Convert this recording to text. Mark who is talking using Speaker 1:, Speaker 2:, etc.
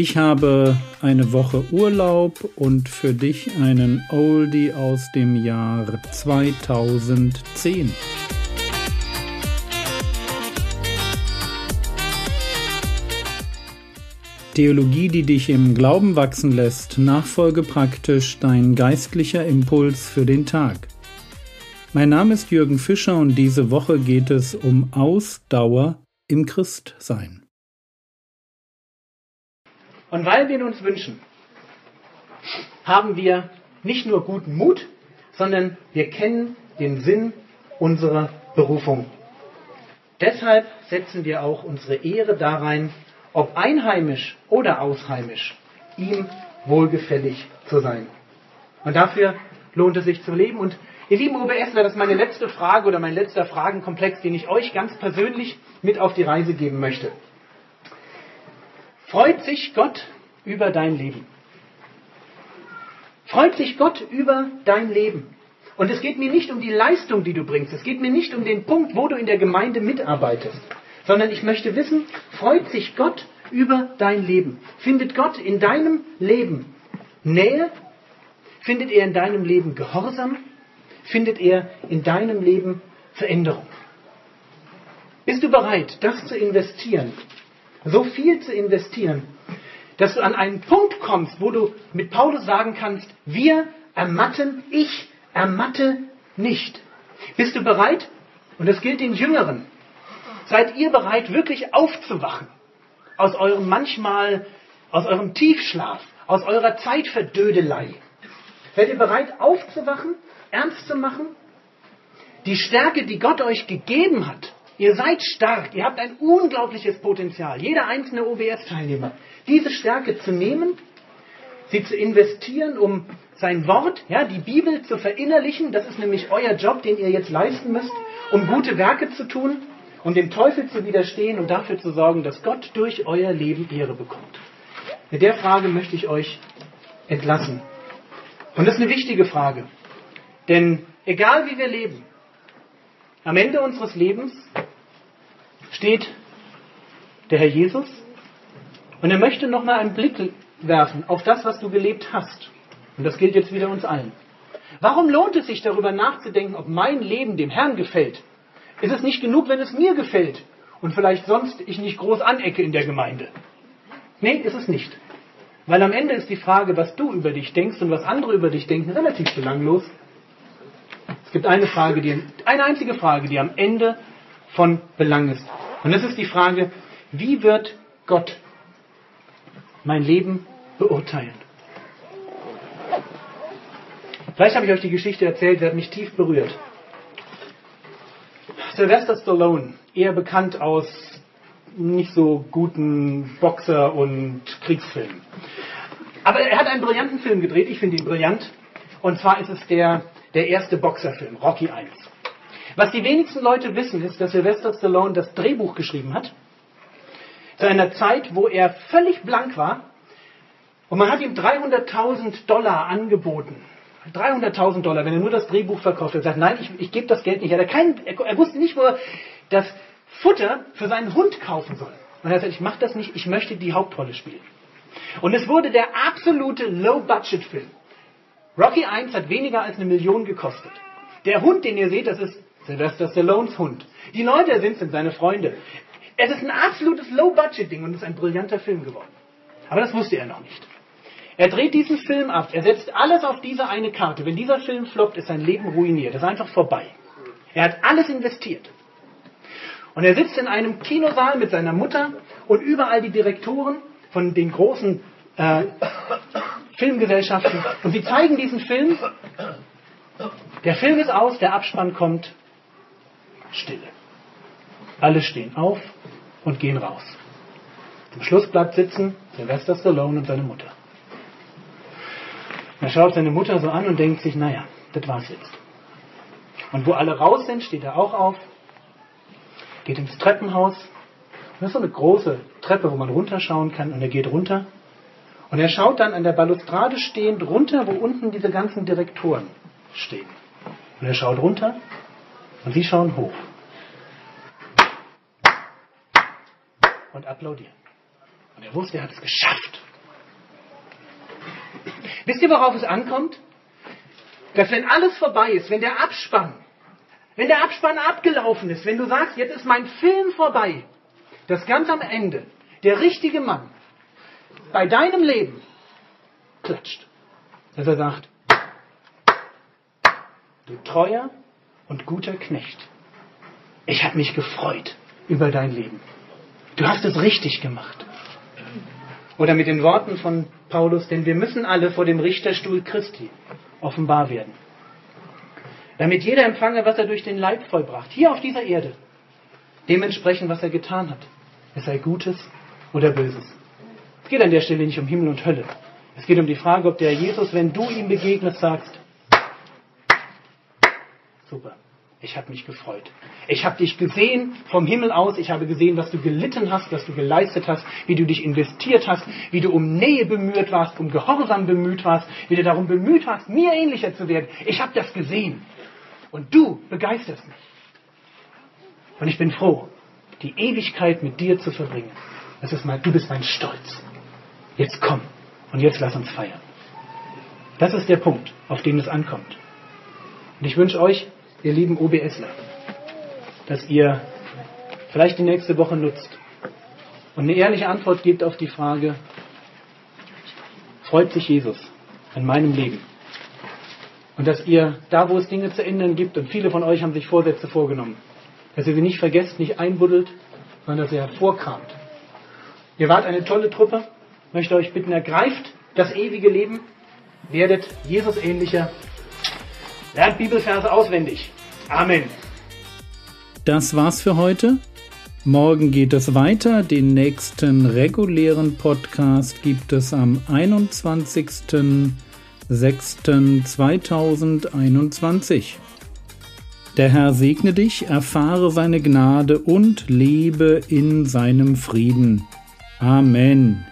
Speaker 1: Ich habe eine Woche Urlaub und für dich einen Oldie aus dem Jahr 2010. Theologie, die dich im Glauben wachsen lässt, nachfolge praktisch dein geistlicher Impuls für den Tag. Mein Name ist Jürgen Fischer und diese Woche geht es um Ausdauer im Christsein.
Speaker 2: Und weil wir uns wünschen, haben wir nicht nur guten Mut, sondern wir kennen den Sinn unserer Berufung. Deshalb setzen wir auch unsere Ehre darein, ob einheimisch oder ausheimisch, ihm wohlgefällig zu sein. Und dafür lohnt es sich zu leben. Und ihr lieben OBSler, das ist meine letzte Frage oder mein letzter Fragenkomplex, den ich euch ganz persönlich mit auf die Reise geben möchte. Freut sich Gott über dein Leben? Freut sich Gott über dein Leben? Und es geht mir nicht um die Leistung, die du bringst. Es geht mir nicht um den Punkt, wo du in der Gemeinde mitarbeitest. Sondern ich möchte wissen, freut sich Gott über dein Leben? Findet Gott in deinem Leben Nähe? Findet er in deinem Leben Gehorsam? Findet er in deinem Leben Veränderung? Bist du bereit, das zu investieren, so viel zu investieren, dass du an einen Punkt kommst, wo du mit Paulus sagen kannst, wir ermatten, ich ermatte nicht. Bist du bereit? Und das gilt den Jüngeren. Seid ihr bereit, wirklich aufzuwachen aus eurem manchmal, aus eurem Tiefschlaf, aus eurer Zeitverdödelei? Seid ihr bereit, aufzuwachen, ernst zu machen? Die Stärke, die Gott euch gegeben hat, Ihr seid stark, ihr habt ein unglaubliches Potenzial, jeder einzelne OBS-Teilnehmer. Diese Stärke zu nehmen, sie zu investieren, um sein Wort, ja, die Bibel zu verinnerlichen, das ist nämlich euer Job, den ihr jetzt leisten müsst, um gute Werke zu tun, um dem Teufel zu widerstehen und dafür zu sorgen, dass Gott durch euer Leben Ehre bekommt. Mit der Frage möchte ich euch entlassen. Und das ist eine wichtige Frage. Denn egal wie wir leben, am Ende unseres Lebens steht der Herr Jesus und er möchte nochmal einen Blick werfen auf das, was du gelebt hast. Und das gilt jetzt wieder uns allen. Warum lohnt es sich darüber nachzudenken, ob mein Leben dem Herrn gefällt? Ist es nicht genug, wenn es mir gefällt und vielleicht sonst ich nicht groß anecke in der Gemeinde? Nee, ist es nicht. Weil am Ende ist die Frage, was du über dich denkst und was andere über dich denken, relativ belanglos. Es gibt eine Frage, die, eine einzige Frage, die am Ende von Belang ist. Und das ist die Frage, wie wird Gott mein Leben beurteilen? Vielleicht habe ich euch die Geschichte erzählt, die hat mich tief berührt. Sylvester Stallone, eher bekannt aus nicht so guten Boxer- und Kriegsfilmen. Aber er hat einen brillanten Film gedreht, ich finde ihn brillant. Und zwar ist es der, der erste Boxerfilm, Rocky 1. Was die wenigsten Leute wissen, ist, dass Sylvester Stallone das Drehbuch geschrieben hat. Zu einer Zeit, wo er völlig blank war. Und man hat ihm 300.000 Dollar angeboten. 300.000 Dollar, wenn er nur das Drehbuch verkauft. Er sagt, nein, ich, ich gebe das Geld nicht. Er, hat kein, er, er wusste nicht, wo er das Futter für seinen Hund kaufen soll. Und er hat gesagt, ich mache das nicht, ich möchte die Hauptrolle spielen. Und es wurde der absolute Low-Budget-Film. Rocky 1 hat weniger als eine Million gekostet. Der Hund, den ihr seht, das ist Sylvester Stallones Hund. Die Leute sind, sind seine Freunde. Es ist ein absolutes Low-Budget-Ding und es ist ein brillanter Film geworden. Aber das wusste er noch nicht. Er dreht diesen Film ab. Er setzt alles auf diese eine Karte. Wenn dieser Film floppt, ist sein Leben ruiniert. Das ist einfach vorbei. Er hat alles investiert. Und er sitzt in einem Kinosaal mit seiner Mutter und überall die Direktoren von den großen äh, Filmgesellschaften. Und sie zeigen diesen Film. Der Film ist aus, der Abspann kommt Stille. Alle stehen auf und gehen raus. Zum Schluss bleibt sitzen Sylvester Stallone und seine Mutter. Er schaut seine Mutter so an und denkt sich, naja, das war's jetzt. Und wo alle raus sind, steht er auch auf, geht ins Treppenhaus. Das ist so eine große Treppe, wo man runterschauen kann und er geht runter. Und er schaut dann an der Balustrade stehend runter, wo unten diese ganzen Direktoren stehen. Und er schaut runter und sie schauen hoch. Und applaudieren. Und er wusste, er hat es geschafft. Wisst ihr, worauf es ankommt? Dass wenn alles vorbei ist, wenn der Abspann, wenn der Abspann abgelaufen ist, wenn du sagst, jetzt ist mein Film vorbei, dass ganz am Ende der richtige Mann bei deinem Leben klatscht. Dass er sagt, du treuer und guter Knecht, ich habe mich gefreut über dein Leben. Du hast es richtig gemacht. Oder mit den Worten von Paulus, denn wir müssen alle vor dem Richterstuhl Christi offenbar werden. Damit jeder empfange, was er durch den Leib vollbracht, hier auf dieser Erde, dementsprechend, was er getan hat. Es sei Gutes oder Böses. Es geht an der Stelle nicht um Himmel und Hölle. Es geht um die Frage, ob der Jesus, wenn du ihm begegnest, sagst, super, ich habe mich gefreut. Ich habe dich gesehen vom Himmel aus. Ich habe gesehen, was du gelitten hast, was du geleistet hast, wie du dich investiert hast, wie du um Nähe bemüht warst, um Gehorsam bemüht warst, wie du darum bemüht warst, mir ähnlicher zu werden. Ich habe das gesehen. Und du begeisterst mich. Und ich bin froh, die Ewigkeit mit dir zu verbringen. Das ist mein, du bist mein Stolz. Jetzt komm und jetzt lass uns feiern. Das ist der Punkt, auf den es ankommt. Und ich wünsche euch, ihr lieben OBSler, dass ihr vielleicht die nächste Woche nutzt und eine ehrliche Antwort gebt auf die Frage, freut sich Jesus an meinem Leben? Und dass ihr da, wo es Dinge zu ändern gibt, und viele von euch haben sich Vorsätze vorgenommen, dass ihr sie nicht vergesst, nicht einbuddelt, sondern dass ihr hervorkramt. Ihr wart eine tolle Truppe, möchte euch bitten, ergreift das ewige Leben, werdet Jesus ähnlicher Lernt Bibelverse auswendig. Amen.
Speaker 1: Das war's für heute. Morgen geht es weiter. Den nächsten regulären Podcast gibt es am 21.06.2021. Der Herr segne dich, erfahre seine Gnade und lebe in seinem Frieden. Amen.